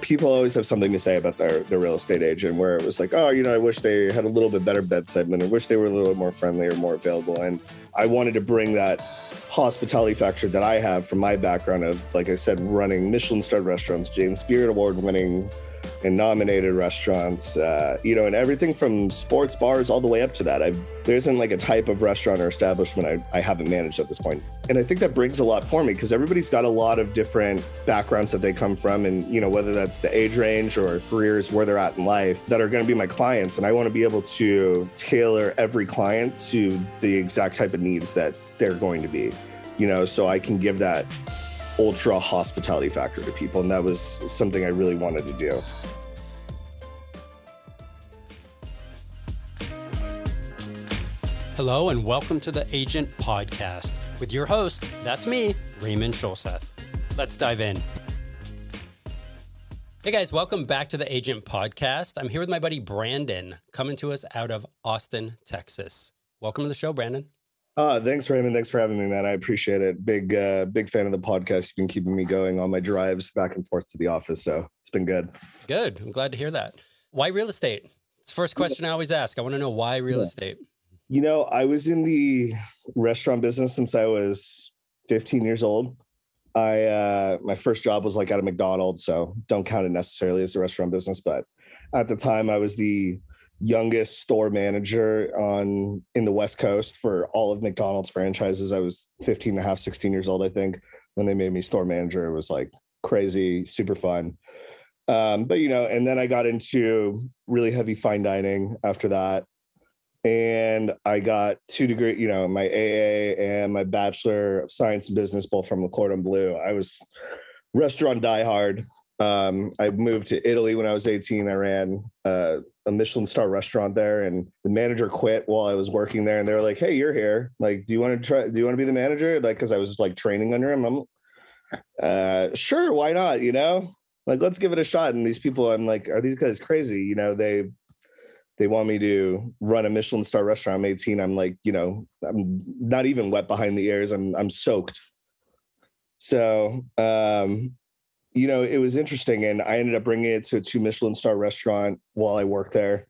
people always have something to say about their, their real estate agent where it was like, oh, you know, I wish they had a little bit better bed segment. I wish they were a little bit more friendly or more available. And I wanted to bring that hospitality factor that I have from my background of, like I said, running Michelin starred restaurants, James Beard Award winning and nominated restaurants, uh, you know, and everything from sports bars all the way up to that. I've, there isn't like a type of restaurant or establishment I, I haven't managed at this point. And I think that brings a lot for me because everybody's got a lot of different backgrounds that they come from. And, you know, whether that's the age range or careers where they're at in life that are going to be my clients. And I want to be able to tailor every client to the exact type of needs that they're going to be, you know, so I can give that ultra hospitality factor to people. And that was something I really wanted to do. Hello, and welcome to the Agent Podcast with your host, that's me, Raymond Schulseth. Let's dive in. Hey guys, welcome back to the Agent Podcast. I'm here with my buddy Brandon, coming to us out of Austin, Texas. Welcome to the show, Brandon. Uh, thanks, Raymond. Thanks for having me, man. I appreciate it. Big, uh, big fan of the podcast. You've been keeping me going on my drives back and forth to the office, so it's been good. Good. I'm glad to hear that. Why real estate? It's the first question I always ask. I want to know why real yeah. estate. You know, I was in the restaurant business since I was 15 years old. I uh, my first job was like at a McDonald's, so don't count it necessarily as a restaurant business. But at the time, I was the youngest store manager on in the West Coast for all of McDonald's franchises. I was 15 and a half, 16 years old, I think, when they made me store manager. It was like crazy, super fun. Um, but you know, and then I got into really heavy fine dining after that. And I got two degree, you know, my AA and my Bachelor of Science and Business, both from the Cordon Bleu. I was restaurant diehard. Um, I moved to Italy when I was 18. I ran uh, a Michelin star restaurant there, and the manager quit while I was working there. And they were like, "Hey, you're here. Like, do you want to try? Do you want to be the manager?" Like, because I was like training under him. I'm, uh, sure, why not? You know, like let's give it a shot. And these people, I'm like, are these guys crazy? You know, they they want me to run a Michelin star restaurant. I'm 18. I'm like, you know, I'm not even wet behind the ears. I'm I'm soaked. So um, you know, it was interesting. And I ended up bringing it to a two Michelin star restaurant while I worked there.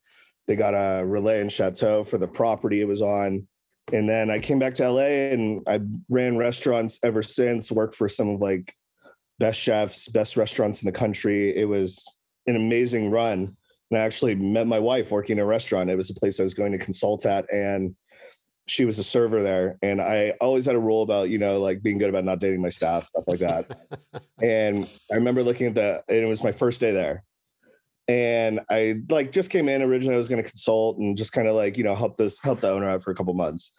They got a Relais & Châteaux for the property it was on. And then I came back to LA and I ran restaurants ever since, worked for some of like best chefs, best restaurants in the country. It was an amazing run. And I actually met my wife working in a restaurant. It was a place I was going to consult at. And she was a server there and i always had a rule about you know like being good about not dating my staff stuff like that. And i remember looking at that and it was my first day there. And i like just came in originally i was going to consult and just kind of like you know help this help the owner out for a couple months.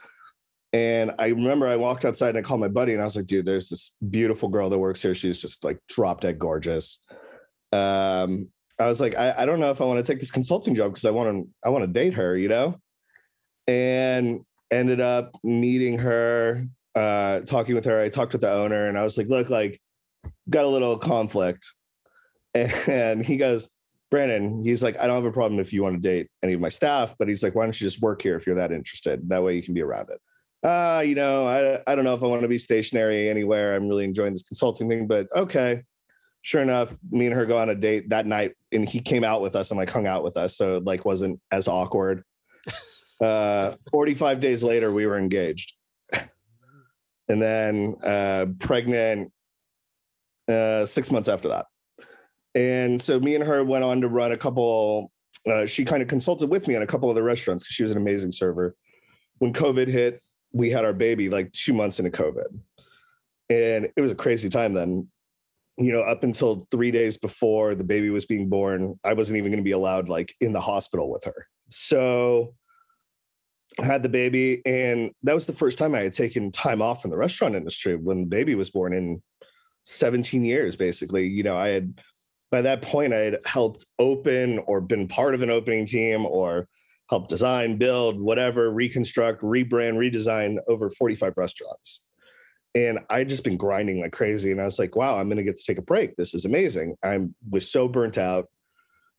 And i remember i walked outside and i called my buddy and i was like dude there's this beautiful girl that works here. She's just like drop dead gorgeous. Um i was like i, I don't know if i want to take this consulting job because i want to i want to date her you know? And ended up meeting her, uh, talking with her. I talked with the owner and I was like, look, like, got a little conflict. And he goes, Brandon, he's like, I don't have a problem if you want to date any of my staff, but he's like, why don't you just work here if you're that interested? That way you can be around it. Uh, you know, I, I don't know if I want to be stationary anywhere. I'm really enjoying this consulting thing, but okay. Sure enough, me and her go on a date that night and he came out with us and like hung out with us. So it like wasn't as awkward. Uh, 45 days later, we were engaged. and then uh, pregnant uh, six months after that. And so me and her went on to run a couple. Uh, she kind of consulted with me on a couple of the restaurants because she was an amazing server. When COVID hit, we had our baby like two months into COVID. And it was a crazy time then. You know, up until three days before the baby was being born, I wasn't even going to be allowed like in the hospital with her. So had the baby and that was the first time i had taken time off from the restaurant industry when the baby was born in 17 years basically. You know i had by that point i had helped open or been part of an opening team or helped design build whatever reconstruct rebrand redesign over 45 restaurants. And i just been grinding like crazy and i was like wow i'm to get to take a break. This is amazing. I was so burnt out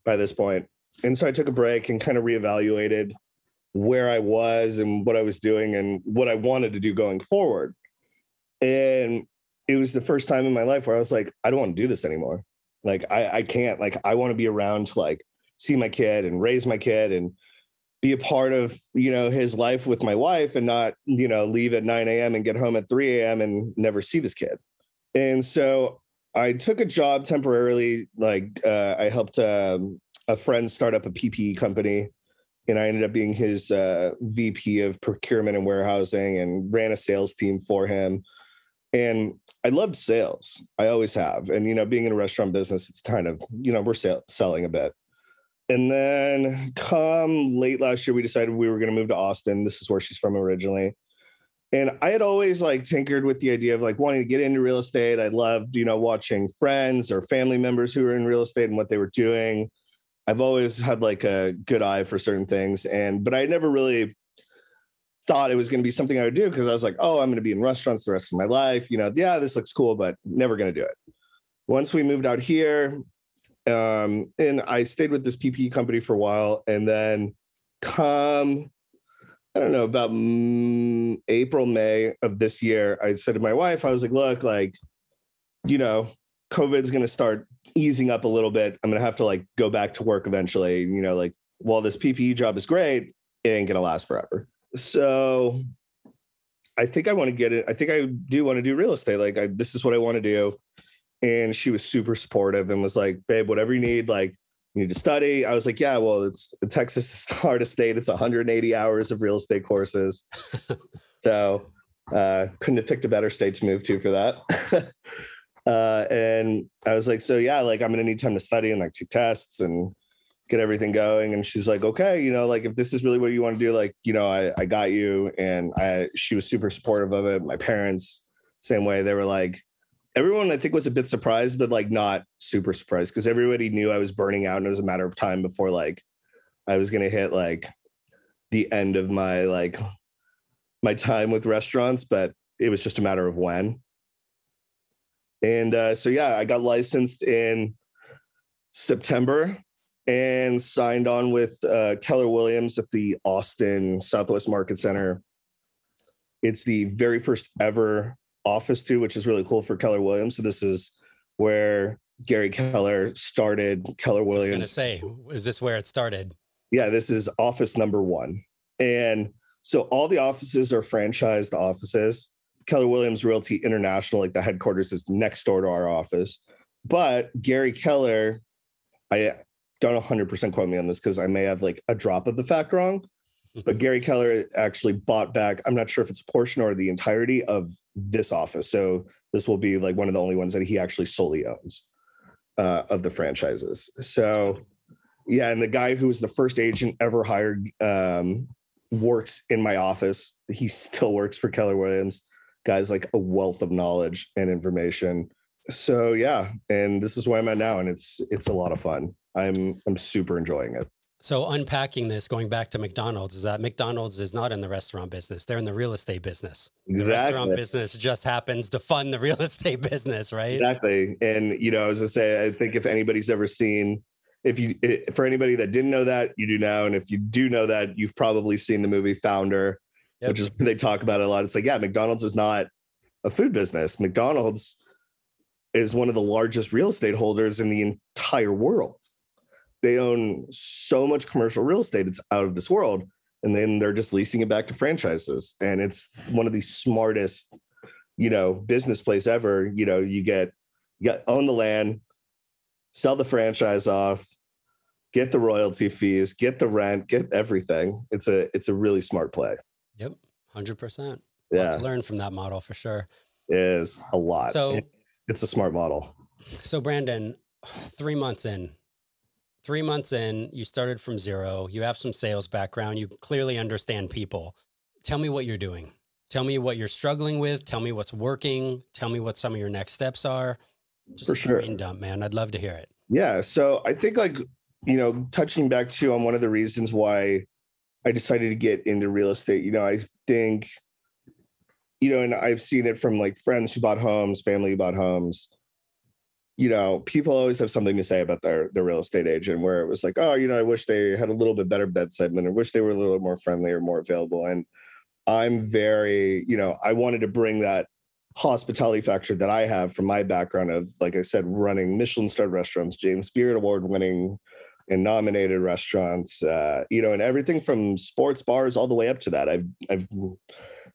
by this point. And so i took a break and kind of reevaluated where I was and what I was doing and what I wanted to do going forward. And it was the first time in my life where I was like, I don't want to do this anymore. Like I, I can't. Like I want to be around to like see my kid and raise my kid and be a part of you know his life with my wife and not you know leave at 9 a.m and get home at 3 a.m and never see this kid and so i took a job temporarily like uh, i helped um, a friend start up a ppe company and i ended up being his uh, vp of procurement and warehousing and ran a sales team for him and i loved sales i always have and you know being in a restaurant business it's kind of you know we're sell- selling a bit and then come late last year, we decided we were going to move to Austin. This is where she's from originally. And I had always like tinkered with the idea of like wanting to get into real estate. I loved, you know, watching friends or family members who were in real estate and what they were doing. I've always had like a good eye for certain things. And, but I never really thought it was going to be something I would do because I was like, oh, I'm going to be in restaurants the rest of my life. You know, yeah, this looks cool, but never going to do it. Once we moved out here, um, and I stayed with this PPE company for a while, and then come I don't know about April May of this year, I said to my wife, I was like, look, like you know, COVID's going to start easing up a little bit. I'm going to have to like go back to work eventually. You know, like while this PPE job is great, it ain't going to last forever. So I think I want to get it. I think I do want to do real estate. Like I, this is what I want to do and she was super supportive and was like, "Babe, whatever you need, like you need to study." I was like, "Yeah, well, it's Texas is the hardest state. It's 180 hours of real estate courses, so uh, couldn't have picked a better state to move to for that." uh, and I was like, "So yeah, like I'm gonna need time to study and like take tests and." get everything going and she's like okay you know like if this is really what you want to do like you know i i got you and i she was super supportive of it my parents same way they were like everyone I think was a bit surprised, but like not super surprised because everybody knew I was burning out and it was a matter of time before like I was gonna hit like the end of my like my time with restaurants, but it was just a matter of when. And uh, so yeah, I got licensed in September and signed on with uh, Keller Williams at the Austin Southwest Market Center. It's the very first ever office too, which is really cool for Keller Williams. So this is where Gary Keller started Keller Williams. I was going to say, is this where it started? Yeah, this is office number one. And so all the offices are franchised offices. Keller Williams Realty International, like the headquarters is next door to our office. But Gary Keller, I don't 100% quote me on this because I may have like a drop of the fact wrong, but Gary Keller actually bought back, I'm not sure if it's a portion or the entirety of this office. So this will be like one of the only ones that he actually solely owns uh, of the franchises. So, yeah. And the guy who was the first agent ever hired um, works in my office. He still works for Keller Williams. Guy's like a wealth of knowledge and information. So yeah, and this is where I'm at now, and it's it's a lot of fun. I'm I'm super enjoying it. So unpacking this, going back to McDonald's, is that McDonald's is not in the restaurant business; they're in the real estate business. Exactly. The restaurant business just happens to fund the real estate business, right? Exactly. And you know, as I say, I think if anybody's ever seen, if you, for anybody that didn't know that, you do now, and if you do know that, you've probably seen the movie Founder, yep. which is they talk about it a lot. It's like, yeah, McDonald's is not a food business. McDonald's is one of the largest real estate holders in the entire world they own so much commercial real estate it's out of this world and then they're just leasing it back to franchises and it's one of the smartest you know business place ever you know you get you get own the land sell the franchise off get the royalty fees get the rent get everything it's a it's a really smart play 100% yeah to learn from that model for sure it is a lot so it's, it's a smart model so brandon three months in three months in, you started from zero, you have some sales background, you clearly understand people. Tell me what you're doing. Tell me what you're struggling with. Tell me what's working. Tell me what some of your next steps are. Just For sure. brain dump, man. I'd love to hear it. Yeah. So I think like, you know, touching back to on one of the reasons why I decided to get into real estate, you know, I think, you know, and I've seen it from like friends who bought homes, family who bought homes you know, people always have something to say about their their real estate agent where it was like, oh, you know, I wish they had a little bit better bed segment or wish they were a little more friendly or more available. And I'm very, you know, I wanted to bring that hospitality factor that I have from my background of, like I said, running Michelin starred restaurants, James Beard Award winning and nominated restaurants, uh, you know, and everything from sports bars all the way up to that. I've, I've,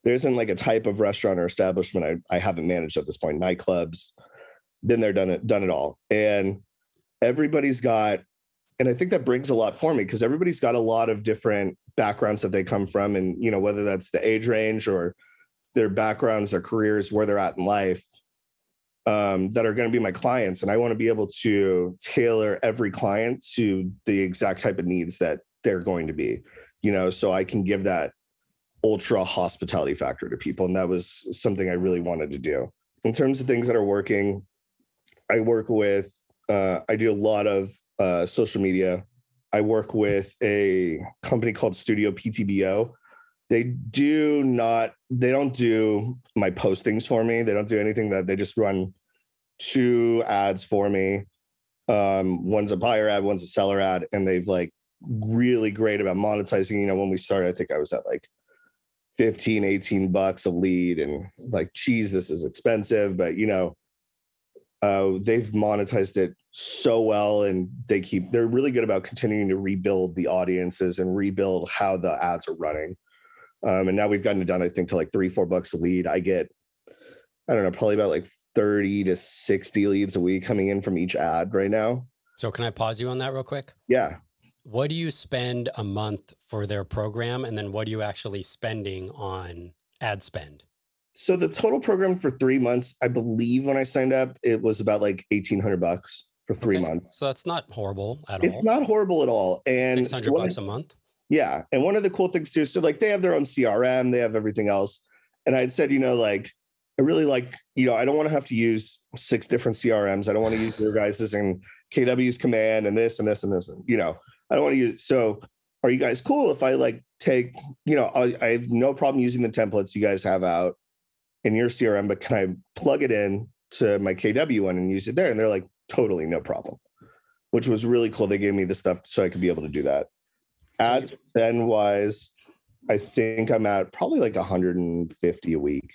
there isn't like a type of restaurant or establishment I, I haven't managed at this point. Nightclubs, been there, done it, done it all. And everybody's got, and I think that brings a lot for me because everybody's got a lot of different backgrounds that they come from. And, you know, whether that's the age range or their backgrounds, their careers, where they're at in life, um, that are going to be my clients. And I want to be able to tailor every client to the exact type of needs that they're going to be, you know, so I can give that ultra hospitality factor to people. And that was something I really wanted to do. In terms of things that are working, I work with, uh, I do a lot of uh, social media. I work with a company called Studio PTBO. They do not, they don't do my postings for me. They don't do anything that they just run two ads for me. Um, one's a buyer ad, one's a seller ad, and they've like really great about monetizing. You know, when we started, I think I was at like 15, 18 bucks a lead and like, geez, this is expensive, but you know, uh, they've monetized it so well and they keep they're really good about continuing to rebuild the audiences and rebuild how the ads are running um, and now we've gotten it done i think to like three four bucks a lead i get i don't know probably about like 30 to 60 leads a week coming in from each ad right now so can i pause you on that real quick yeah what do you spend a month for their program and then what are you actually spending on ad spend so the total program for three months, I believe when I signed up, it was about like eighteen hundred bucks for three okay. months. So that's not horrible at it's all. It's not horrible at all. And six hundred bucks a month. Yeah, and one of the cool things too, so like they have their own CRM, they have everything else. And I had said, you know, like I really like, you know, I don't want to have to use six different CRMs. I don't want to use your guys's and KW's command and this and this and this. And, you know, I don't want to use. So, are you guys cool if I like take, you know, I, I have no problem using the templates you guys have out in your CRM, but can I plug it in to my KW one and use it there? And they're like, totally, no problem, which was really cool. They gave me the stuff so I could be able to do that. Ad spend wise, I think I'm at probably like 150 a week.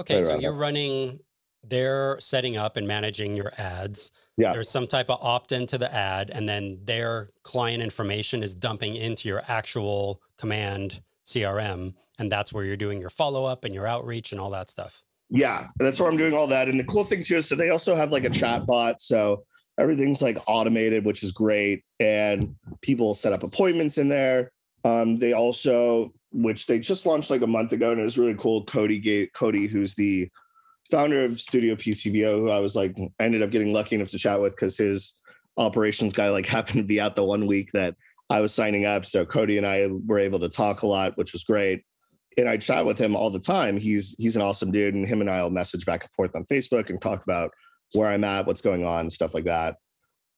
Okay, so you're running, they're setting up and managing your ads. Yeah. There's some type of opt into the ad, and then their client information is dumping into your actual command CRM and that's where you're doing your follow up and your outreach and all that stuff. Yeah, that's where I'm doing all that. And the cool thing too is so they also have like a chat bot, so everything's like automated, which is great, and people set up appointments in there. Um, they also, which they just launched like a month ago, and it was really cool. Cody Gate, Cody, who's the founder of Studio PTBO, who I was like, ended up getting lucky enough to chat with because his operations guy like happened to be out the one week that I was signing up. So Cody and I were able to talk a lot, which was great and I chat with him all the time. He's he's an awesome dude, and him and I'll message back and forth on Facebook and talk about where I'm at, what's going on, stuff like that.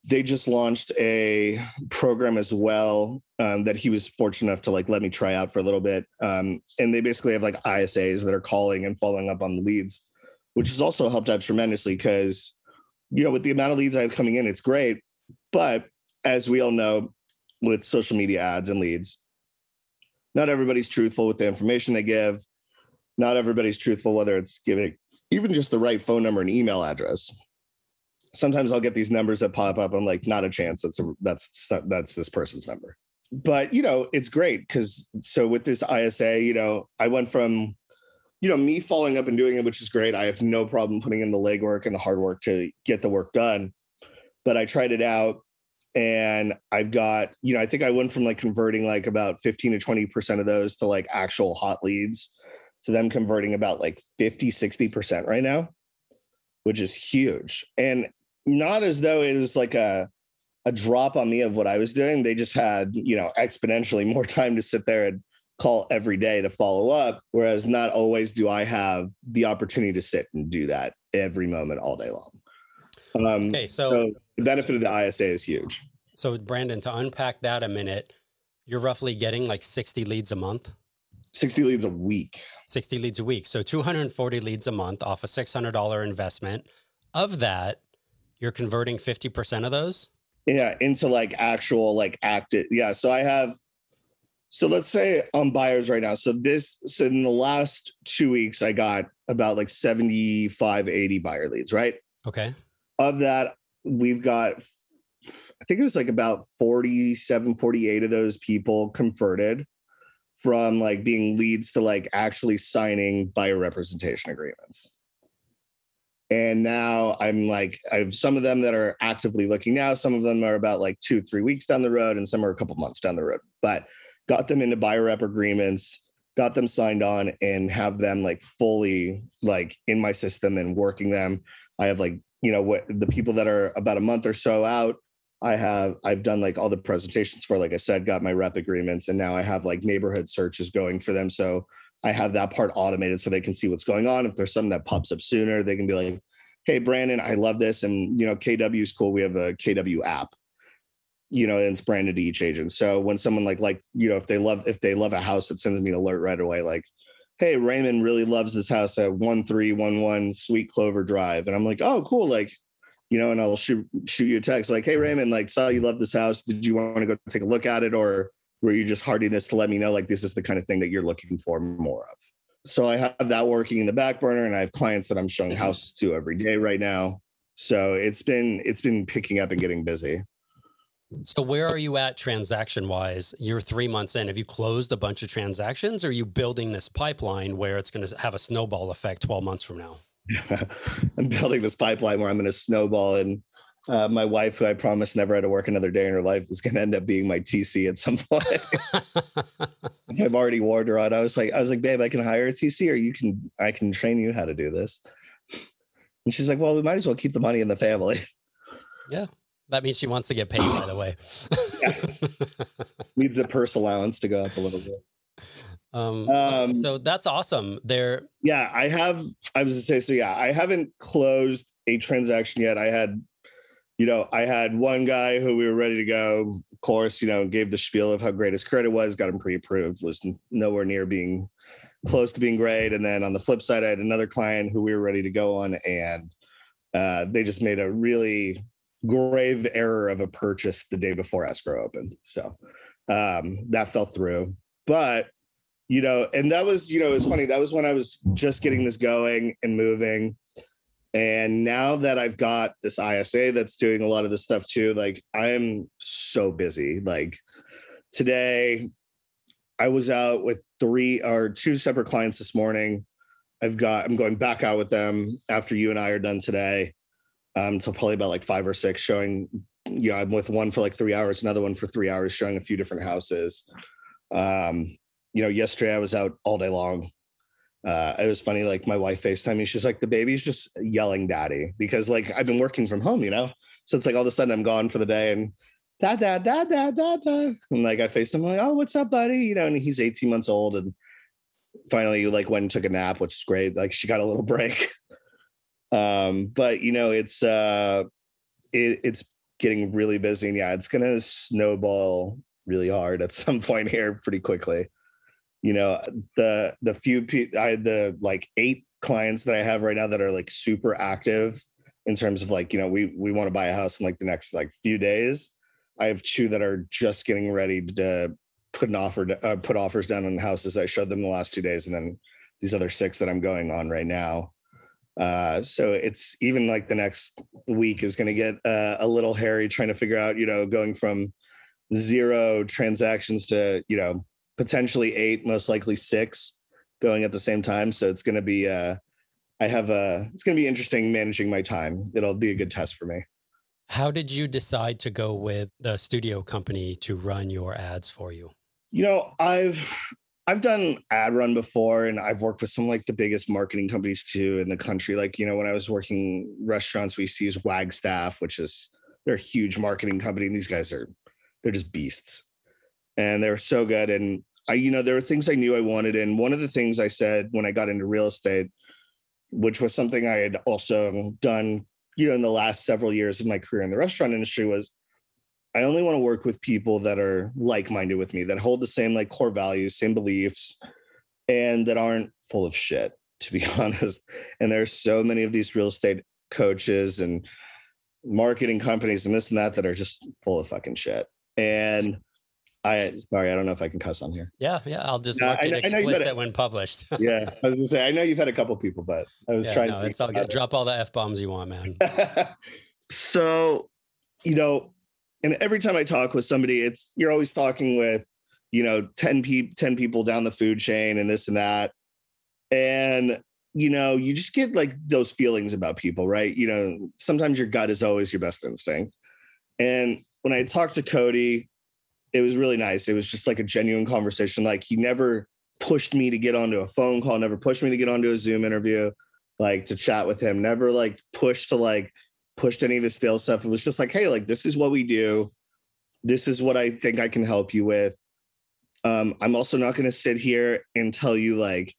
They just launched a program as well um, that he was fortunate enough to like let me try out for a little bit, um, and they basically have like ISAs that are calling and following up on the leads, which has also helped out tremendously because you know with the amount of leads I have coming in, it's great, but as we all know, with social media ads and leads, not everybody's truthful with the information they give. Not everybody's truthful, whether it's giving even just the right phone number and email address. Sometimes I'll get these numbers that pop up. I'm like, not a chance. That's a, that's that's this person's number. But you know, it's great because so with this ISA, you know, I went from you know me following up and doing it, which is great. I have no problem putting in the legwork and the hard work to get the work done. But I tried it out and I've got, you know, I think I went from like converting like about 15 to 20% of those to like actual hot leads to them converting about like 50, 60% right now, which is huge. And not as though it was like a, a drop on me of what I was doing. They just had, you know, exponentially more time to sit there and call every day to follow up. Whereas not always do I have the opportunity to sit and do that every moment all day long. Um, okay, so, so the benefit of the ISA is huge. So, Brandon, to unpack that a minute, you're roughly getting like 60 leads a month. 60 leads a week. 60 leads a week. So 240 leads a month off a $600 investment. Of that, you're converting 50% of those? Yeah, into like actual like active. Yeah, so I have So let's say on buyers right now. So this, so in the last two weeks, I got about like 75, 80 buyer leads, right? Okay. Of that, we've got, I think it was like about 47, 48 of those people converted from like being leads to like actually signing buyer representation agreements. And now I'm like, I have some of them that are actively looking now. Some of them are about like two, three weeks down the road, and some are a couple months down the road. But got them into buyer rep agreements, got them signed on, and have them like fully like in my system and working them. I have like, you know, what the people that are about a month or so out, I have I've done like all the presentations for, like I said, got my rep agreements, and now I have like neighborhood searches going for them. So I have that part automated so they can see what's going on. If there's something that pops up sooner, they can be like, hey, Brandon, I love this. And, you know, KW is cool. We have a KW app, you know, and it's branded to each agent. So when someone like, like, you know, if they love, if they love a house, it sends me an alert right away. Like, hey, Raymond really loves this house at 1311 Sweet Clover Drive. And I'm like, oh, cool. Like, you know, and I'll shoot shoot you a text like, hey Raymond, like saw you love this house. Did you want to go take a look at it? Or were you just harding this to let me know like this is the kind of thing that you're looking for more of? So I have that working in the back burner, and I have clients that I'm showing mm-hmm. houses to every day right now. So it's been it's been picking up and getting busy. So where are you at transaction wise? You're three months in. Have you closed a bunch of transactions? Or are you building this pipeline where it's going to have a snowball effect 12 months from now? I'm building this pipeline where I'm going to snowball and uh, my wife, who I promised never had to work another day in her life, is going to end up being my TC at some point. I've already warned her on. I was like, I was like, babe, I can hire a TC, or you can, I can train you how to do this. And she's like, well, we might as well keep the money in the family. Yeah, that means she wants to get paid. By the way, needs a purse allowance to go up a little bit. Um, um, so that's awesome. There. Yeah, I have. I was to say so. Yeah, I haven't closed a transaction yet. I had you know, I had one guy who we were ready to go. Of course, you know, gave the spiel of how great his credit was, got him pre-approved, was nowhere near being close to being great. And then on the flip side, I had another client who we were ready to go on, and uh, they just made a really grave error of a purchase the day before escrow opened. So um, that fell through. But you know, and that was, you know, it's funny. That was when I was just getting this going and moving and now that I've got this ISA that's doing a lot of this stuff too, like I'm so busy. Like today, I was out with three or two separate clients this morning. I've got, I'm going back out with them after you and I are done today. Um, so probably about like five or six showing, you know, I'm with one for like three hours, another one for three hours, showing a few different houses. Um, you know, yesterday I was out all day long uh, it was funny. Like my wife FaceTime me. She's like, the baby's just yelling daddy because like I've been working from home, you know? So it's like all of a sudden I'm gone for the day and dad, dad, dad, dad, dad, dad. And like I FaceTime, I'm like, oh, what's up, buddy? You know, and he's 18 months old. And finally like went and took a nap, which is great. Like she got a little break. um, but you know, it's uh it, it's getting really busy. And yeah, it's gonna snowball really hard at some point here pretty quickly you know the the few pe- i the like eight clients that i have right now that are like super active in terms of like you know we we want to buy a house in like the next like few days. I have two that are just getting ready to put an offer uh, put offers down on houses. I showed them the last two days and then these other six that i'm going on right now. Uh, so it's even like the next week is going to get uh, a little hairy trying to figure out you know going from zero transactions to you know potentially eight, most likely six going at the same time. So it's going to be, uh, I have a, it's going to be interesting managing my time. It'll be a good test for me. How did you decide to go with the studio company to run your ads for you? You know, I've, I've done ad run before and I've worked with some like the biggest marketing companies too in the country. Like, you know, when I was working restaurants, we used to use Wagstaff, which is they're a huge marketing company. And these guys are they're just beasts and they were so good. And I, you know, there were things I knew I wanted. And one of the things I said when I got into real estate, which was something I had also done, you know, in the last several years of my career in the restaurant industry was I only want to work with people that are like-minded with me, that hold the same like core values, same beliefs, and that aren't full of shit, to be honest. And there's so many of these real estate coaches and marketing companies and this and that that are just full of fucking shit. And I sorry, I don't know if I can cuss on here. Yeah, yeah. I'll just mark it explicit when published. yeah, I was gonna say I know you've had a couple people, but I was yeah, trying. No, it's all good. It. Drop all the f bombs you want, man. so, you know, and every time I talk with somebody, it's you're always talking with, you know, 10 people 10 people down the food chain and this and that. And you know, you just get like those feelings about people, right? You know, sometimes your gut is always your best instinct. And when I talked to Cody, it was really nice. It was just like a genuine conversation. Like he never pushed me to get onto a phone call, never pushed me to get onto a Zoom interview, like to chat with him, never like pushed to like pushed any of his sales stuff. It was just like, hey, like this is what we do. This is what I think I can help you with. Um, I'm also not going to sit here and tell you like,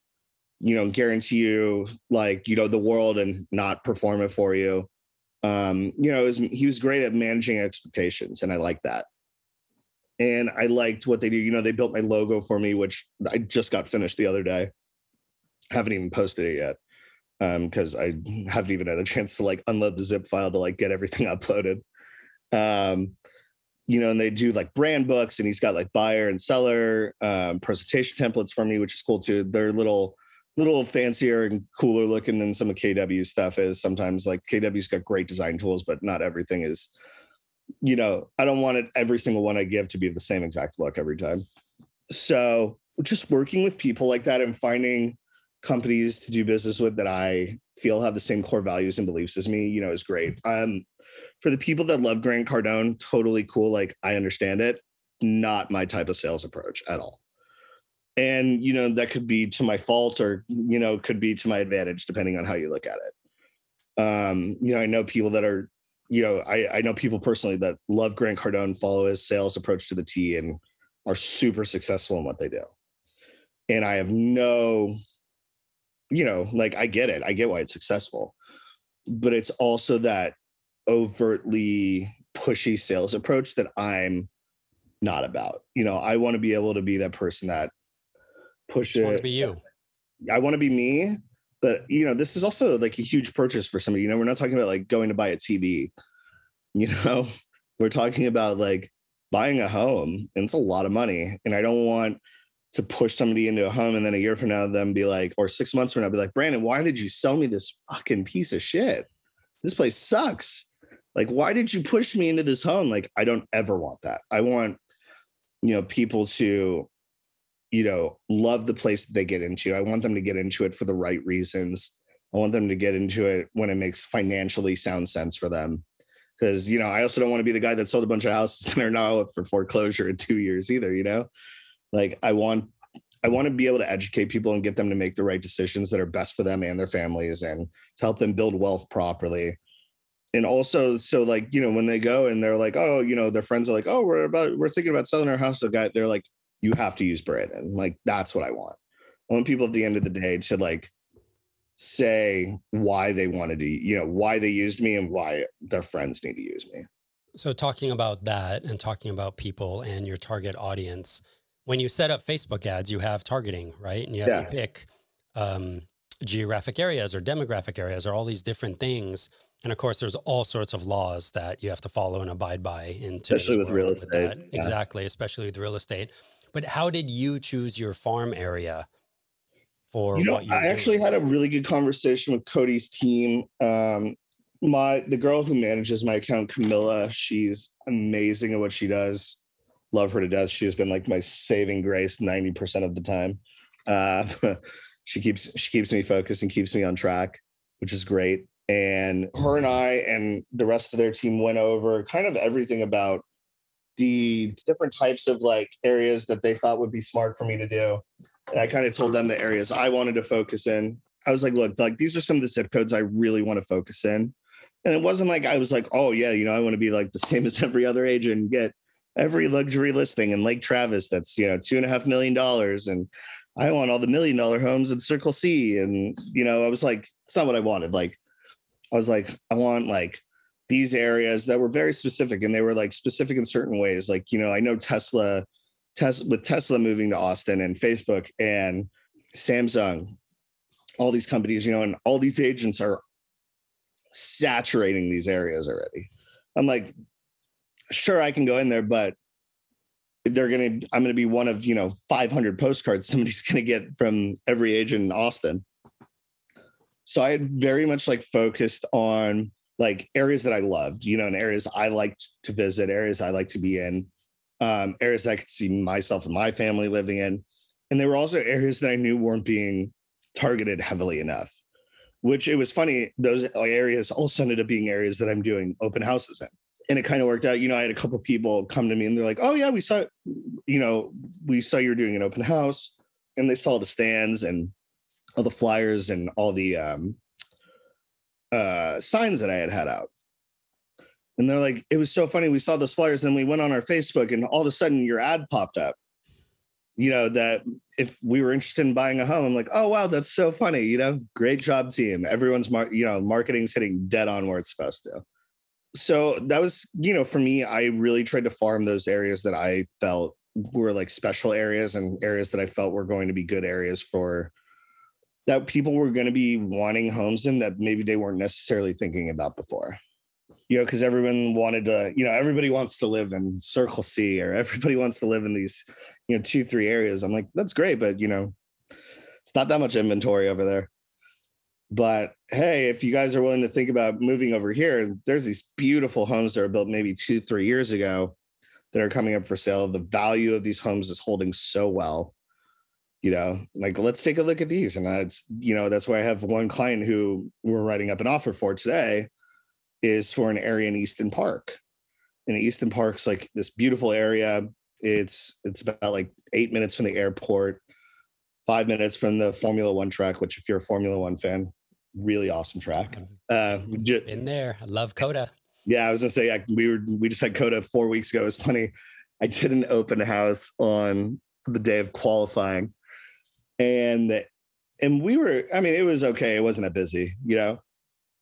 you know, guarantee you like, you know, the world and not perform it for you. Um, you know, was, he was great at managing expectations, and I like that. And I liked what they do. You know, they built my logo for me, which I just got finished the other day. Haven't even posted it yet because um, I haven't even had a chance to like unload the zip file to like get everything uploaded. Um, you know, and they do like brand books, and he's got like buyer and seller um, presentation templates for me, which is cool too. They're little, little fancier and cooler looking than some of KW stuff is. Sometimes like KW's got great design tools, but not everything is. You know, I don't want it every single one I give to be the same exact look every time. So just working with people like that and finding companies to do business with that I feel have the same core values and beliefs as me, you know, is great. Um, for the people that love Grant Cardone, totally cool. Like I understand it. Not my type of sales approach at all. And you know, that could be to my fault or you know, could be to my advantage, depending on how you look at it. Um, you know, I know people that are, you know, I, I know people personally that love Grant Cardone, follow his sales approach to the T and are super successful in what they do. And I have no you know, like I get it. I get why it's successful. But it's also that overtly pushy sales approach that I'm not about. You know, I want to be able to be that person that pushes. Want to be you. I want to be me, but you know, this is also like a huge purchase for somebody. You know, we're not talking about like going to buy a TV. You know, we're talking about like buying a home, and it's a lot of money. And I don't want to push somebody into a home and then a year from now them be like or six months from now be like brandon why did you sell me this fucking piece of shit this place sucks like why did you push me into this home like i don't ever want that i want you know people to you know love the place that they get into i want them to get into it for the right reasons i want them to get into it when it makes financially sound sense for them because you know i also don't want to be the guy that sold a bunch of houses and are now up for foreclosure in two years either you know like I want I want to be able to educate people and get them to make the right decisions that are best for them and their families and to help them build wealth properly. And also, so like, you know, when they go and they're like, oh, you know, their friends are like, oh, we're about, we're thinking about selling our house. The guy, they're like, you have to use Brandon. Like, that's what I want. I want people at the end of the day to like say why they wanted to, you know, why they used me and why their friends need to use me. So, talking about that and talking about people and your target audience, when you set up Facebook ads, you have targeting, right? And you have yeah. to pick um, geographic areas or demographic areas or all these different things. And of course, there's all sorts of laws that you have to follow and abide by in especially with real estate. With yeah. Exactly, especially with real estate. But how did you choose your farm area for what you know, I doing? actually had a really good conversation with Cody's team. Um, my the girl who manages my account, Camilla, she's amazing at what she does love her to death. She has been like my saving grace 90% of the time. Uh, she keeps she keeps me focused and keeps me on track, which is great. And her and I and the rest of their team went over kind of everything about the different types of like areas that they thought would be smart for me to do. And I kind of told them the areas I wanted to focus in. I was like, look, like these are some of the zip codes I really want to focus in. And it wasn't like I was like, oh yeah, you know, I want to be like the same as every other agent and get every luxury listing in Lake Travis that's you know two and a half million dollars, and I want all the million dollar homes in Circle C, and you know I was like, it's not what I wanted. Like I was like, I want like these areas that were very specific, and they were like specific in certain ways. Like you know, I know Tesla, Tesla with Tesla moving to Austin and Facebook and Samsung, all these companies, you know, and all these agents are saturating these areas already. I'm like, sure I can go in there, but they're gonna I'm gonna be one of you know 500 postcards somebody's gonna get from every agent in Austin. So I had very much like focused on like areas that I loved, you know, and areas I liked to visit, areas I like to be in, um, areas I could see myself and my family living in. And there were also areas that I knew weren't being targeted heavily enough, which it was funny. Those areas also ended up being areas that I'm doing open houses in. And it kind of worked out. You know, I had a couple people come to me and they're like, oh, yeah, we saw, you know, we saw you're doing an open house. And they saw the stands and all the flyers and all the um, uh, signs that I had had out. And they're like, it was so funny. We saw those flyers, and we went on our Facebook, and all of a sudden your ad popped up. You know, that if we were interested in buying a home, I'm like, oh wow, that's so funny. You know, great job, team. Everyone's mar- you know, marketing's hitting dead on where it's supposed to. So that was, you know, for me, I really tried to farm those areas that I felt were like special areas and areas that I felt were going to be good areas for that people were going to be wanting homes in that maybe they weren't necessarily thinking about before. You know, because everyone wanted to, you know, everybody wants to live in Circle C or everybody wants to live in these, you know, two, three areas. I'm like, that's great, but you know, it's not that much inventory over there. But hey, if you guys are willing to think about moving over here, there's these beautiful homes that are built maybe two, three years ago that are coming up for sale. The value of these homes is holding so well you know like let's take a look at these. And that's you know that's why i have one client who we're writing up an offer for today is for an area in easton park. And easton park's like this beautiful area. It's it's about like eight minutes from the airport five minutes from the formula one track which if you're a formula one fan really awesome track. Uh in there. I love COTA yeah i was gonna say yeah, we were we just had COTA four weeks ago. It's funny. I did an open house on the day of qualifying and and we were i mean it was okay. It wasn't that busy you know?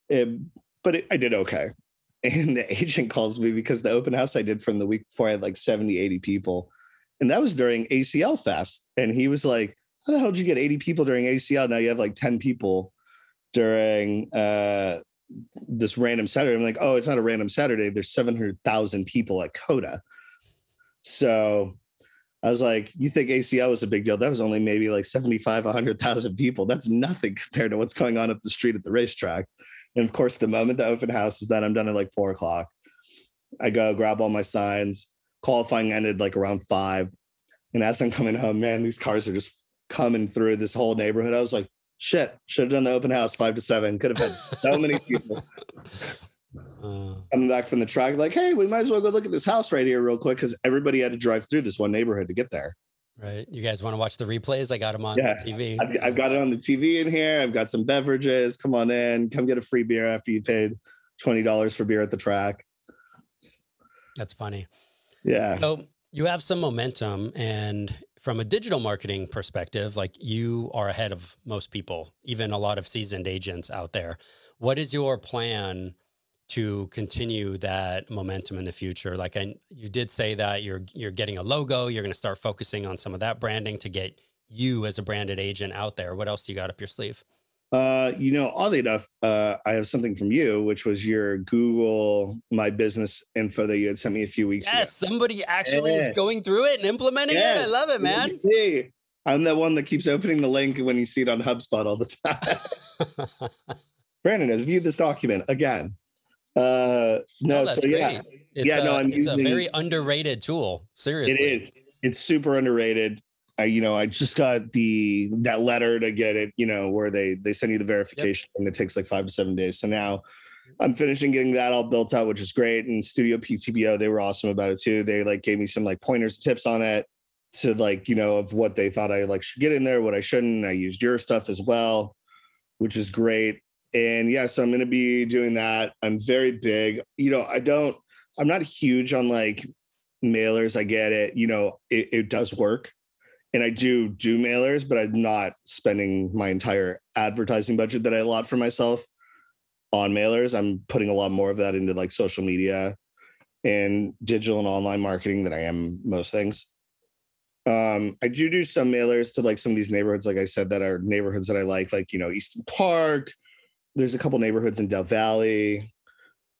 It, but it, i did okay. And the agent calls me because the open house i did from the week before i had like 70 80 people. And that was during acl fest. And he was like how the hell did you get 80 people during acl now you have like 10 people during uh this random saturday. I'm like oh it's not a random saturday. There's 700000 people at COTA. So I was like, you think ACL was a big deal? That was only maybe like 75, 100,000 people. That's nothing compared to what's going on up the street at the racetrack. And of course, the moment the open house is done, I'm done at like four o'clock. I go grab all my signs. Qualifying ended like around five. And as I'm coming home, man, these cars are just coming through this whole neighborhood. I was like, shit, should have done the open house five to seven. Could have had so many people. Uh, coming back from the track, like, hey, we might as well go look at this house right here real quick because everybody had to drive through this one neighborhood to get there. Right. You guys want to watch the replays? I got them on yeah, TV. I've, I've, got it on the TV in here. I've got some beverages. Come on in. Come get a free beer after you paid $20 for beer at the track. That's funny. Yeah. So you have some momentum and from a digital marketing perspective, like you are ahead of most people, even a lot of seasoned agents out there. What is your plan to continue that momentum in the future? Like I, you did say that you're you're getting a logo, you're going to start focusing on some of that branding to get you as a branded agent out there. What else do you got up your sleeve? Uh, you know, oddly enough, uh, I have something from you, which was your Google My Business info that you had sent me a few weeks yes, ago. Yes, somebody actually yeah. is going through it and implementing it. I love it, man. Hey, I'm the one that keeps opening the link when you see it on HubSpot all the time. Brandon has viewed this document again. Uh, no, oh, so yeah, it's yeah, a, no, I'm it's using, a very underrated tool. Seriously, it is. It's super underrated. I, you know, I just got the that letter to get it. You know, where they they send you the verification, yep. and it takes like five to seven days. So now I'm finishing getting that all built out, which is great. And Studio PTBO, they were awesome about it too. They like gave me some like pointers, tips on it to like you know of what they thought I like should get in there, what I shouldn't. I used your stuff as well, which is great and yeah, so I'm going to be doing that. I'm very big. You know, I don't, I'm not huge on like mailers. I get it. You know, it, it does work. And I do do mailers, but I'm not spending my entire advertising budget that I allot for myself on mailers. I'm putting a lot more of that into like social media and digital and online marketing than I am most things. Um, I do do some mailers to like some of these neighborhoods, like I said, that are neighborhoods that I like, like you know, Easton Park, there's a couple neighborhoods in Del Valle,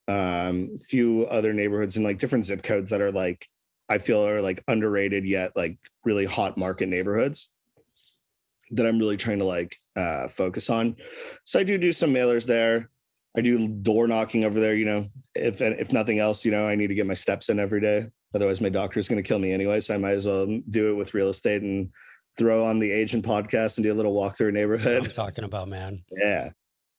um, a few other neighborhoods in like different zip codes that are like I feel are like underrated yet like really hot market neighborhoods that I'm really trying to like uh, focus on. So I do do some mailers there. I do door knocking over there. You know, if if nothing else, you know, I need to get my steps in every day. Otherwise, my doctor's going to kill me anyway. So I might as well do it with real estate and throw on the agent podcast and do a little walk through a neighborhood. I'm talking about, man. Yeah.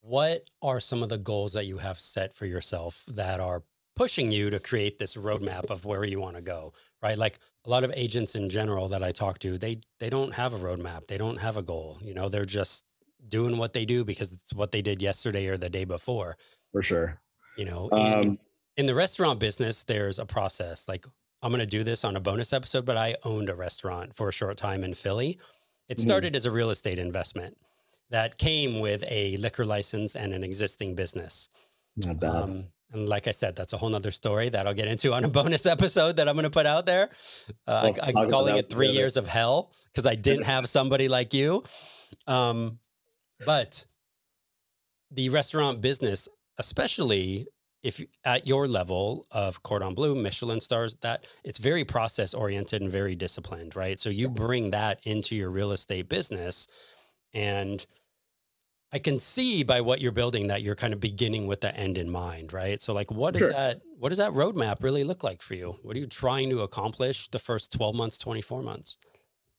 What are some of the goals that you have set for yourself that are pushing you to create this roadmap of where you want to go? Right. Like a lot of agents in general that I talk to, they they don't have a roadmap. They don't have a goal. You know, they're just doing what they do because it's what they did yesterday or the day before. For sure. You know, um, in the restaurant business, there's a process. Like I'm going to do this on a bonus episode, but I owned a restaurant for a short time in Philly. It mm-hmm. started mm. as a real estate investment that came with a liquor license and an existing business. Not bad. Um, and like I said, that's a whole nother story that I'll get into on a bonus episode that I'm going to put out there. Uh, well, I, am calling it three together. years of hell because I didn't have somebody like you. Um, but the restaurant business, especially if at your level of cordon bleu michelin stars that it's very process oriented and very disciplined right so you bring that into your real estate business and i can see by what you're building that you're kind of beginning with the end in mind right so like what sure. does that what does that roadmap really look like for you what are you trying to accomplish the first 12 months 24 months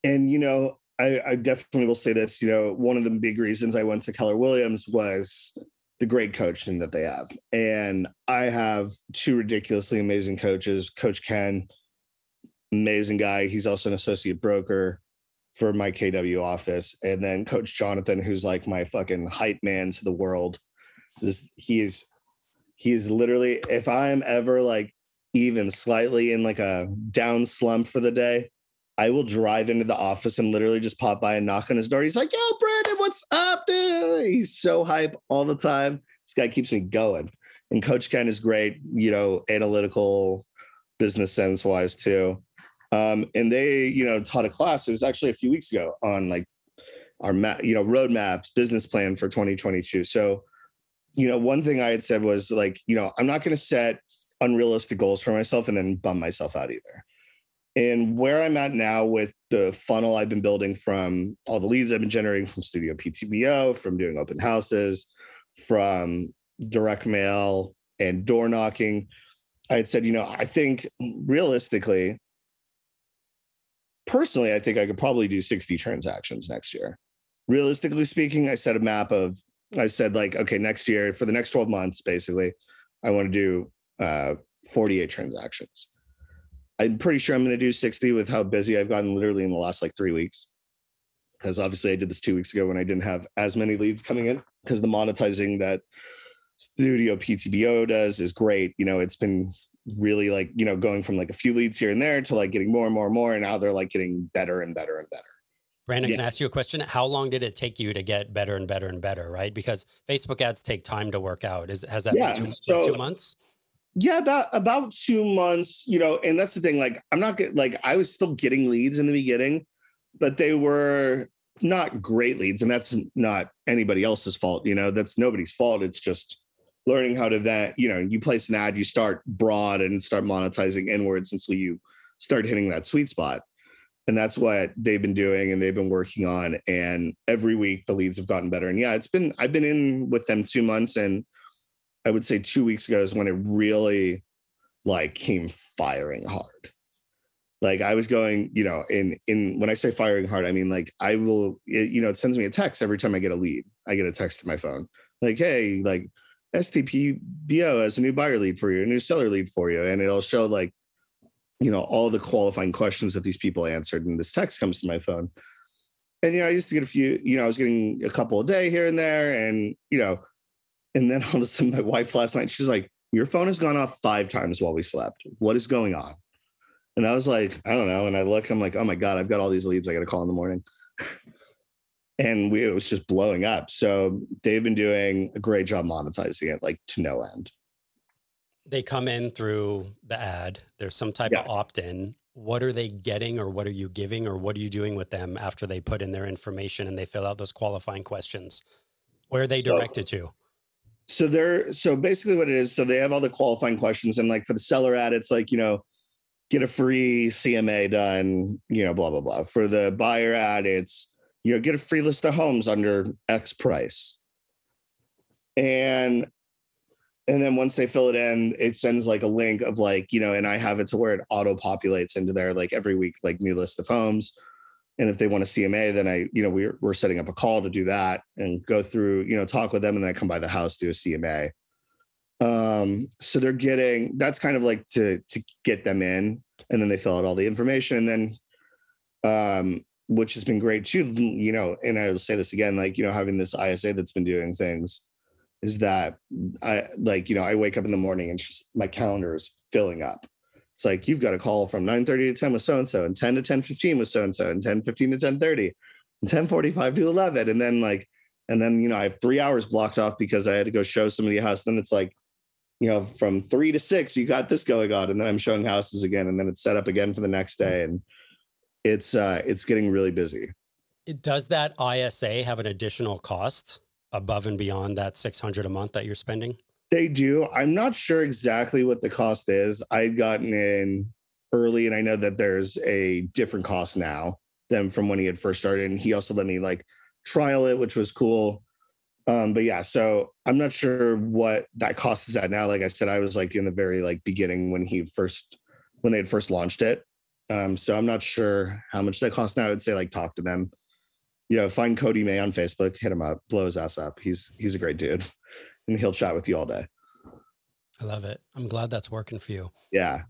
and you know I, I definitely will say this you know one of the big reasons i went to keller williams was the great coaching that they have. And I have two ridiculously amazing coaches. Coach Ken, amazing guy. He's also an associate broker for my KW office. And then Coach Jonathan, who's like my fucking hype man to the world. This he is he is literally if I'm ever like even slightly in like a down slump for the day, I will drive into the office and literally just pop by and knock on his door. He's like, "Yo, Brandon, what's up, dude?" He's so hype all the time. This guy keeps me going. And Coach Ken is great, you know, analytical, business sense wise too. Um, and they, you know, taught a class. It was actually a few weeks ago on like our map, you know, roadmaps, business plan for 2022. So, you know, one thing I had said was like, you know, I'm not going to set unrealistic goals for myself and then bum myself out either. And where I'm at now with the funnel I've been building from all the leads I've been generating from Studio PTBO, from doing open houses, from direct mail and door knocking, I had said, you know, I think realistically, personally, I think I could probably do 60 transactions next year. Realistically speaking, I set a map of, I said, like, okay, next year, for the next 12 months, basically, I want to do uh, 48 transactions. I'm pretty sure I'm going to do 60 with how busy I've gotten literally in the last like three weeks. Because obviously I did this two weeks ago when I didn't have as many leads coming in because the monetizing that Studio PTBO does is great. You know, it's been really like, you know, going from like a few leads here and there to like getting more and more and more. And now they're like getting better and better and better. Brandon, yeah. can I ask you a question? How long did it take you to get better and better and better, right? Because Facebook ads take time to work out. Is has that yeah, been two, so, two months? yeah about about two months you know and that's the thing like i'm not get, like i was still getting leads in the beginning but they were not great leads and that's not anybody else's fault you know that's nobody's fault it's just learning how to that you know you place an ad you start broad and start monetizing inwards until you start hitting that sweet spot. And that's what they've been doing and they've been working on. And every week the leads have gotten better. And yeah it's been i've been in with them two months. And I would say two weeks ago is when it really like came firing hard. Like I was going, you know, in in when I say firing hard, I mean like I will, it, you know, it sends me a text every time I get a lead. I get a text to my phone, like, hey, like STP as a new buyer lead for you, a new seller lead for you, and it'll show like, you know, all the qualifying questions that these people answered, and this text comes to my phone. And you know, I used to get a few, you know, I was getting a couple a day here and there, and you know, and then all of a sudden, my wife last night, she's like, Your phone has gone off five times while we slept. What is going on? And I was like, I don't know. And I look, I'm like, Oh my God, I've got all these leads I got to call in the morning. and we, it was just blowing up. So they've been doing a great job monetizing it, like to no end. They come in through the ad, there's some type yeah. of opt in. What are they getting, or what are you giving, or what are you doing with them after they put in their information and they fill out those qualifying questions? Where are they directed so, to? so they're so basically what it is so they have all the qualifying questions and like for the seller ad it's like you know get a free CMA done, you know, blah, blah, blah. For the buyer ad, it's, you know, get a free list of homes under X price. And and then once they fill it in, it sends like a link of like, you know, and I have it to where it auto populates into there like every week, like new list of homes. And if they want a CMA, then I, you know, we're we're setting up a call to do that and go through, you know, talk with them, and then I come by the house, do a CMA. Um, so they're getting that's kind of like to to get them in, and then they fill out all the information, and then um, which has been great too, you know, and I will say this again, like, you know, having this ISA that's been doing things is that I like, you know, I wake up in the morning and just my calendar is filling up. It's like you've got a call from 9 30 to 10 with so and so, and 10 to 10 15 with so and so, and 10 15 to 10 30, and 10 45 to 11. And then, like, and then, you know, I have three hours blocked off because I had to go show somebody a house. Then it's like, you know, from three to six, you got this going on. And then I'm showing houses again. And then it's set up again for the next day. And it's, uh, it's getting really busy. It, does that ISA have an additional cost above and beyond that 600 a month that you're spending? They do. I'm not sure exactly what the cost is. I'd gotten in early, and I know that there's a different cost now than from when he had first started. And he also let me like trial it, which was cool. Um, but yeah, so I'm not sure what that cost is at now. Like I said, I was like in the very like beginning when he first when they had first launched it. Um, so I'm not sure how much that costs now. I would say like talk to them. You know, find Cody May on Facebook, hit him up, blow his ass up. He's he's a great dude and he'll chat with you all day. I love it. I'm glad that's working for you. Yeah.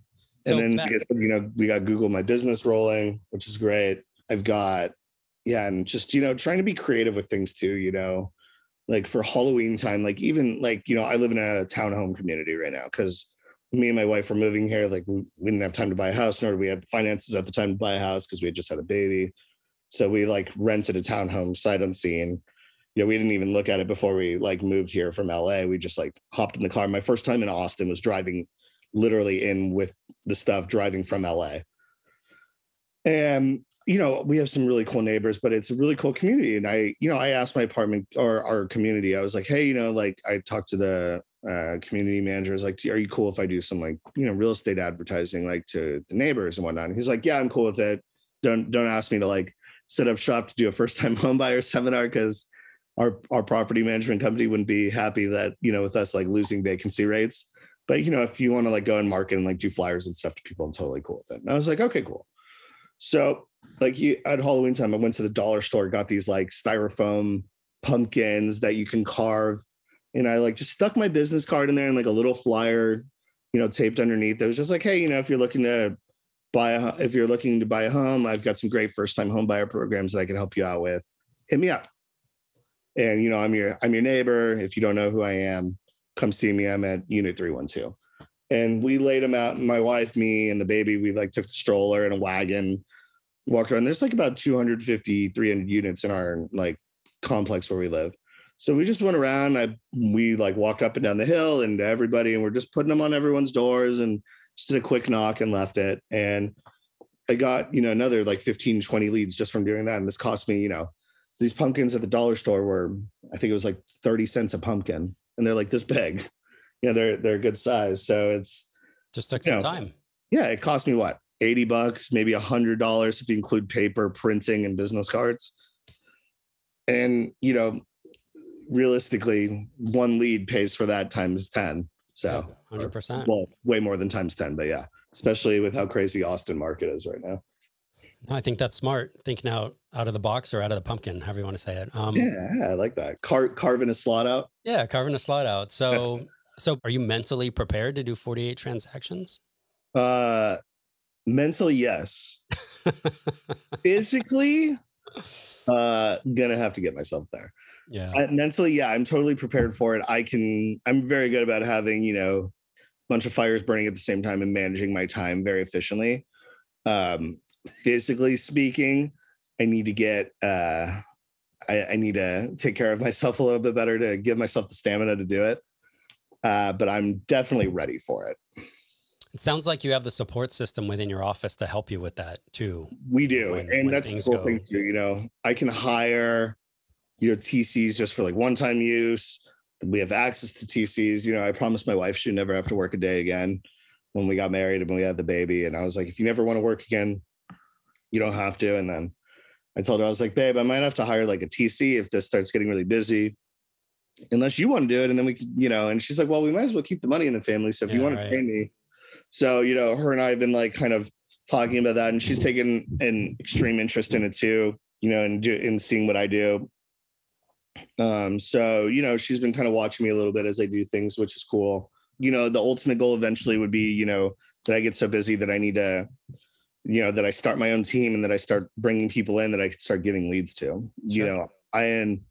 So and then, you know, we got Google My Business rolling, which is great. I've got, yeah, and just, you know, trying to be creative with things too, you know, like for Halloween time, like even like, you know, I live in a townhome community right now because me and my wife were moving here. Like we didn't have time to buy a house, nor did we have finances at the time to buy a house because we had just had a baby. So we like rented a townhome sight unseen you know, we didn't even look at it before we like moved here from LA. We just like hopped in the car. My first time in Austin was driving literally in with the stuff driving from LA. And you know, we have some really cool neighbors, but it's a really cool community. And I, you know, I asked my apartment or our community, I was like, hey, you know, like I talked to the uh, community managers, like, are you cool if I do some like, you know, real estate advertising like to the neighbors and whatnot? And he's like, yeah, I'm cool with it. Don't don't ask me to like set up shop to do a first time home buyer seminar because our our property management company wouldn't be happy that you know with us like losing vacancy rates. But you know, if you want to like go and market and like do flyers and stuff to people, I'm totally cool with it. And I was like, okay, cool. So like you, at Halloween time, I went to the dollar store, got these like styrofoam pumpkins that you can carve, and I like just stuck my business card in there and like a little flyer, you know, taped underneath. It was just like, hey, you know, if you're looking to buy a if you're looking to buy a home, I've got some great first time home buyer programs that I can help you out with. Hit me up. And you know i'm your i'm your neighbor. If you don't know who i am come see me. I'm at unit 312 and we laid them out. My wife me and the baby we like took the stroller and a wagon walked around. There's like about 250 300 units in our like complex where we live so we just went around i we like walked up and down the hill and everybody and we're just putting them on everyone's doors and just did a quick knock and left it and i got you know another like 15 20 leads just from doing that and this cost me you know these pumpkins at the dollar store were I think it was like 30 cents a pumpkin and they're like this big. You know, they're they're a good size. So it's just took some know, time. Yeah, it cost me what? 80 bucks, maybe a hundred dollars if you include paper, printing, and business cards. And you know, realistically, one lead pays for that times 10. So hundred percent. Well, way more than times 10, but yeah, especially with how crazy Austin market is right now. I think that's smart. Thinking out out of the box or out of the pumpkin, however you want to say it. Um, yeah, I like that. Car- carving a slot out. Yeah, carving a slot out. So, so are you mentally prepared to do forty eight transactions? Uh, mentally, yes. Physically, uh, gonna have to get myself there. Yeah. I, mentally, yeah, I'm totally prepared for it. I can. I'm very good about having you know, a bunch of fires burning at the same time and managing my time very efficiently. Um, physically speaking, I need to get uh I, I, need to take care of myself a little bit better to give myself the stamina to do it. Uh, but I'm definitely ready for it. It sounds like you have the support system within your office to help you with that too. We do. When, and when that's the cool go. thing too. You know, I can hire, you know, TCs just for like one time use. We have access to TCs. You know, I promised my wife she'd never have to work a day again. when we got married and when we had the baby. And I was like, if you never want to work again, you don't have to. And then I told her, I was like, babe, I might have to hire like a TC if this starts getting really busy. Unless you want to do it. And then we you know, and she's like, well, we might as well keep the money in the family. So if yeah, you want right. to pay me. So, you know, her and I have been like kind of talking about that. And she's taken an extreme interest in it too, you know, and do in seeing what I do. Um, so, you know, she's been kind of watching me a little bit as I do things, which is cool. You know, the ultimate goal eventually would be, you know, that I get so busy that I need to, you know, that I start my own team and that I start bringing people in that I start giving leads to. Sure. You know, I am,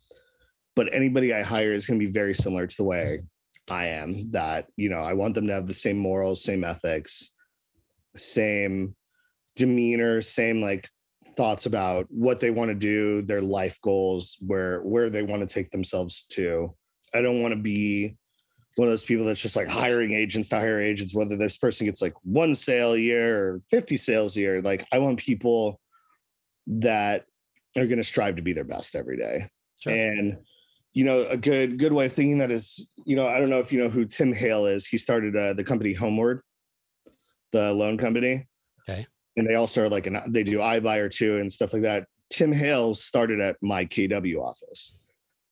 but anybody I hire is going to be very similar to the way I am. That, you know, I want them to have the same morals, same ethics, same demeanor, same like thoughts about what they want to do, their life goals, where where they want to take themselves to. I don't want to be one of those people that's just like hiring agents to hire agents, whether this person gets like one sale a year or 50 sales a year. Like I want people that are going to strive to be their best every day. Sure. And you know, a good good way of thinking that is, you know, I don't know if you know who Tim Heyl is. He started uh, the company Homeward, the loan company. Okay and they also are like an they do iBuyer too and stuff like that. Tim Heyl started at my KW office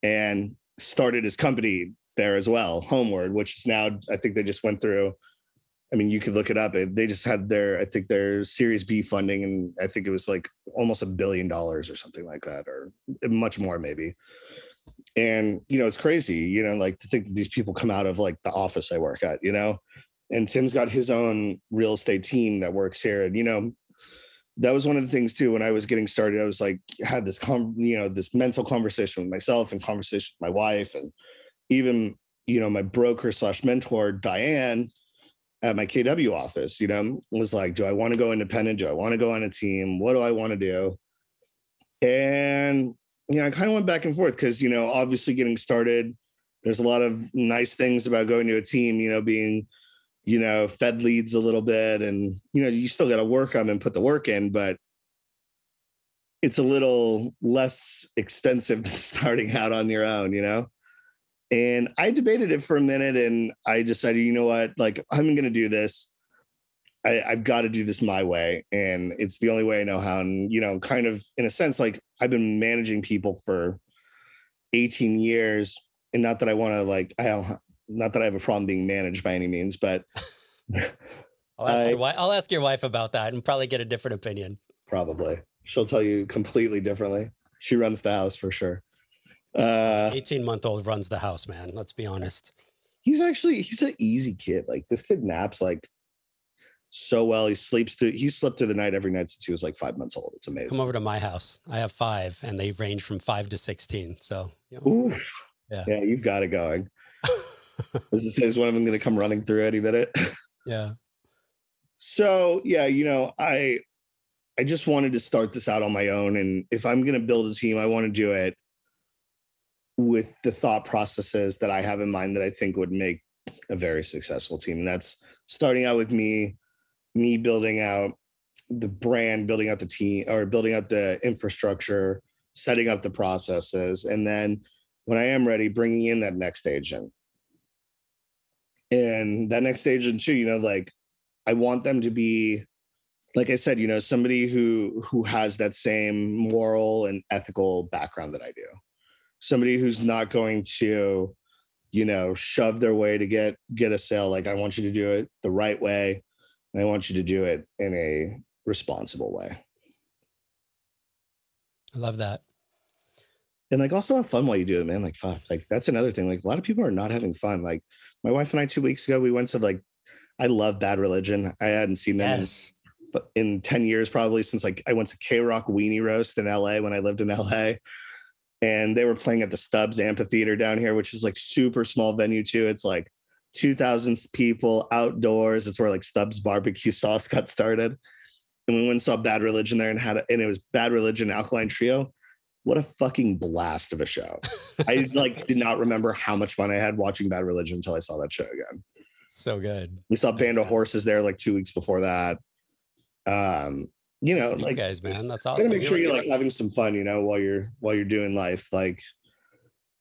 and started his company there as well, Homeward, which is now I think they just went through. I mean, you could look it up. They just had their I think their Series B funding, and I think it was like almost a billion dollars or something like that, or much more maybe. And you know, it's crazy, you know, like to think that these people come out of like the office I work at, you know, and Tim's got his own real estate team that works here. And you know, that was one of the things too. When I was getting started, I was like had this com- you know this mental conversation with myself and conversation with my wife, and even you know my broker slash mentor Diane at my KW office. You know, was like, do I want to go independent? Do I want to go on a team? What do I want to do? And you know, I kind of went back and forth because you know, obviously getting started, there's a lot of nice things about going to a team. You know, being you know, fed leads a little bit and, you know, you still got to work them and put the work in, but it's a little less expensive than starting out on your own, you know? And I debated it for a minute and I decided, you know what, like I'm going to do this. I, have got to do this my way. And it's the only way I know how. And, you know, kind of in a sense, like I've been managing people for 18 years. And not that I want to like, I don't, not that I have a problem being managed by any means, but I'll ask, I, your wife, I'll ask your wife about that and probably get a different opinion. Probably. She'll tell you completely differently. She runs the house for sure. Uh, 18 month old runs the house, man. Let's be honest. He's actually, he's an easy kid. Like this kid naps like so well. He sleeps through, he slept through the night every night since he was like five months old. It's amazing. Come over to my house. I have five and they range from five to 16. So, you know, yeah. yeah, you've got it going. this is one of them going to come running through any minute. Yeah. So yeah, you know, I I just wanted to start this out on my own, and if I'm going to build a team, I want to do it with the thought processes that I have in mind that I think would make a very successful team. And that's starting out with me, me building out the brand, building out the team, or building out the infrastructure, setting up the processes, and then when I am ready, bringing in that next agent and that next stage and two you know like i want them to be like i said you know somebody who who has that same moral and ethical background that i do. Somebody who's not going to you know shove their way to get get a sale. Like i want you to do it the right way and i want you to do it in a responsible way. I love that. And like also have fun while you do it man. Like fuck like that's another thing. Like a lot of people are not having fun. Like my wife and I two weeks ago we went to like I love Bad Religion. I hadn't seen them yes. in, in 10 years probably since like I went to KROQ Weenie Roast in LA when I lived in LA. And they were playing at the Stubbs Amphitheater down here, which is like super small venue too. It's like 2,000 people outdoors. It's where like Stubbs barbecue sauce got started. And we went and saw Bad Religion there and had a, and it was Bad Religion Alkaline Trio what a fucking blast of a show. I like did not remember how much fun I had watching Bad Religion until I saw that show again. So good. We saw Band of Horses there like two weeks before that. Um, you know, you like guys, man, that's awesome. Make sure you're like having some fun, you know, while you're while you're doing life. Like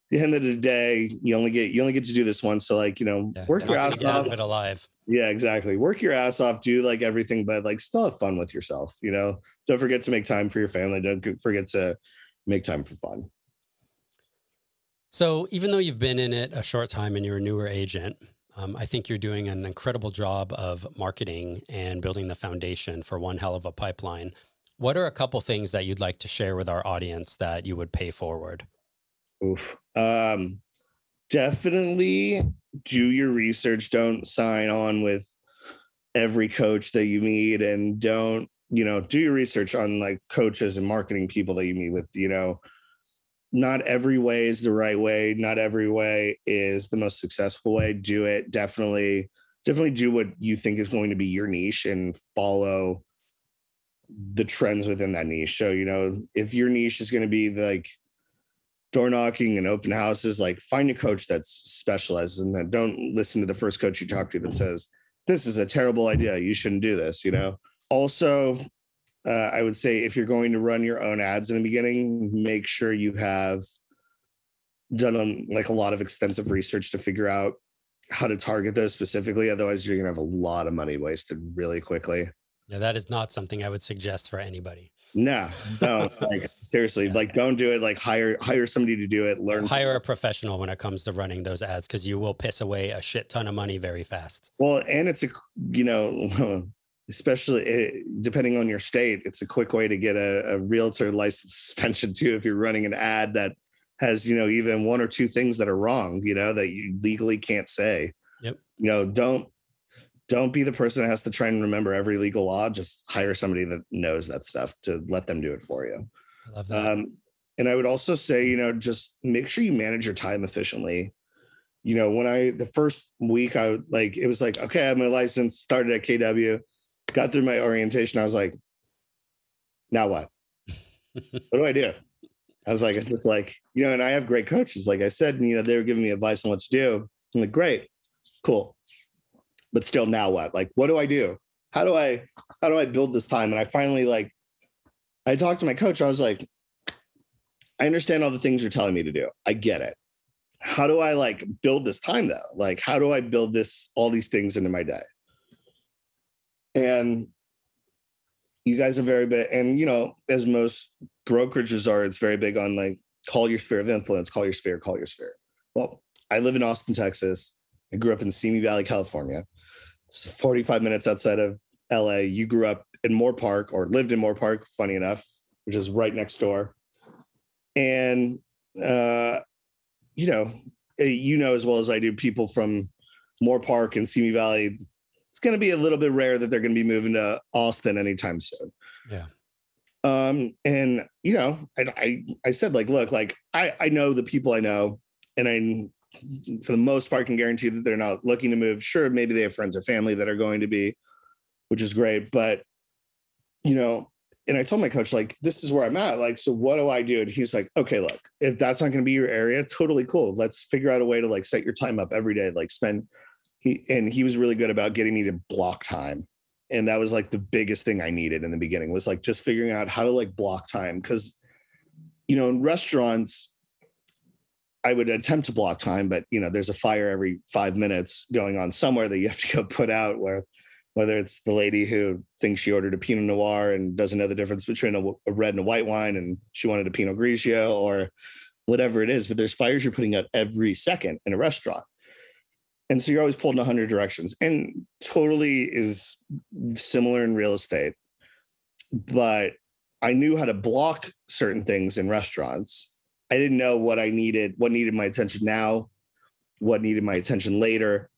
the end of the day, you only get you only get to do this once. So like, you know, yeah, work your ass off. It alive. Yeah, exactly. Work your ass off, do like everything, but like still have fun with yourself. You know, don't forget to make time for your family. Don't forget to make time for fun. So, even though you've been in it a short time and you're a newer agent, um, I think you're doing an incredible job of marketing and building the foundation for one hell of a pipeline. What are a couple things that you'd like to share with our audience that you would pay forward? Oof. Um, definitely do your research. Don't sign on with every coach that you meet and don't, you know, do your research on like coaches and marketing people that you meet with, you know. Not every way is the right way. Not every way is the most successful way. Do it. Definitely, definitely do what you think is going to be your niche and follow the trends within that niche. So, you know, if your niche is going to be like door knocking and open houses, like find a coach that specializes in that. Don't listen to the first coach you talk to that says, this is a terrible idea. You shouldn't do this, you know? Also, uh, I would say if you're going to run your own ads in the beginning, make sure you have done um, like a lot of extensive research to figure out how to target those specifically. Otherwise, you're going to have a lot of money wasted really quickly. Yeah, that is not something I would suggest for anybody. No, no, like seriously, yeah. like don't do it. Like hire hire somebody to do it. Learn. Hire a professional when it comes to running those ads because you will piss away a shit ton of money very fast. Well, and it's a you know, especially eh, depending on your state, it's a quick way to get a, a realtor license suspension too if you're running an ad that has you know even one or two things that are wrong, you know, that you legally can't say. Yep. You know, don't don't be the person that has to try and remember every legal law. Just hire somebody that knows that stuff to let them do it for you. I love that. Um, and I would also say, you know, just make sure you manage your time efficiently. You know, when I the first week I like it was like, okay, I have my license, started at KW, got through my orientation. I was like, now what? what do I do? I was like, it's like, you know, and I have great coaches, like I said, and you know, they were giving me advice on what to do. I'm like, great, cool but still now what like what do i do how do i how do i build this time and i finally like i talked to my coach i was like i understand all the things you're telling me to do i get it how do i like build this time though like how do i build this all these things into my day and you guys are very big and you know as most brokerages are it's very big on like call your sphere of influence call your sphere call your sphere well i live in austin texas i grew up in simi valley california it's 45 minutes outside of LA. You grew up in Moorpark or lived in Moorpark, funny enough, which is right next door. And, uh, you know, eh, you know as well as I do, people from Moorpark and Simi Valley, going to be a little bit rare that they're going to be moving to Austin anytime soon. Yeah. Um, and you know, I, I, I said like, look, like I, I know the people I know, and I for the most part can guarantee that they're not looking to move. Sure, maybe they have friends or family that are going to be, which is great. But you know, and I told my coach, like, this is where I'm at. Like, so what do I do? And he's like, okay, look, if that's not going to be your area, totally cool. Let's figure out a way to like set your time up every day, like spend he and he was really good about getting me to block time. And that was like the biggest thing I needed in the beginning was like just figuring out how to like block time. Cause, you know, in restaurants, I would attempt to block time, but you know, there's a fire every five minutes going on somewhere that you have to go put out. Where whether it's the lady who thinks she ordered a Pinot Noir and doesn't know the difference between a, a red and a white wine, and she wanted a Pinot Grigio, or whatever it is. But there's fires you're putting out every second in a restaurant, and so you're always pulled in a hundred directions. And totally is similar in real estate, but I knew how to block certain things in restaurants I didn't know what I needed, what needed my attention now, what needed my attention later,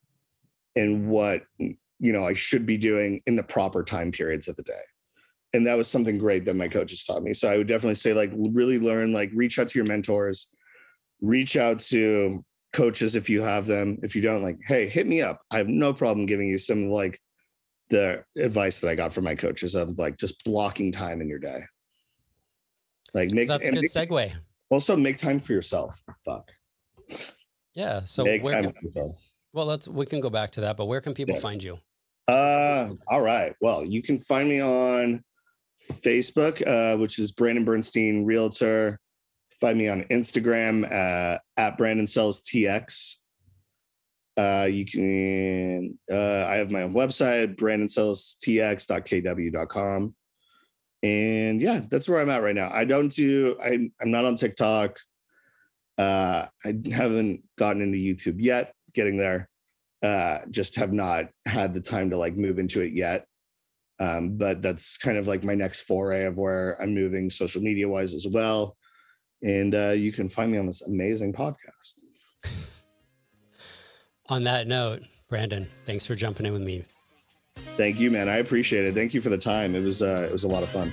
and what you know I should be doing in the proper time periods of the day. And that was something great that my coaches taught me. So I would definitely say like really learn, like reach out to your mentors, reach out to coaches if you have them. If you don't, like, hey, hit me up. I have no problem giving you some like the advice that I got from my coaches of like just blocking time in your day. Like make that's a good segue. Also, make time for yourself. Fuck. Yeah. So make where can, well, let's we can go back to that, but where can people yeah. find you? Uh, all right. Well, you can find me on Facebook, uh, which is Brandon Bernstein Realtor. Find me on Instagram uh, at Brandon Sells TX. Uh, you can, uh, I have my own website, brandonsellstx.kw.com. And yeah, that's where I'm at right now. I don't do, I, I'm not on TikTok. Uh, I haven't gotten into YouTube yet, getting there. Uh, just have not had the time to like move into it yet. Um, but that's kind of like my next foray of where I'm moving social media wise as well. And uh, you can find me on this amazing podcast. on that note, Brandon, thanks for jumping in with me. Thank you, man. I appreciate it. Thank you for the time. It was uh, it was a lot of fun.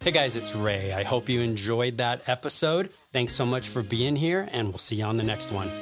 Hey guys, it's Ray. I hope you enjoyed that episode. Thanks so much for being here, and we'll see you on the next one.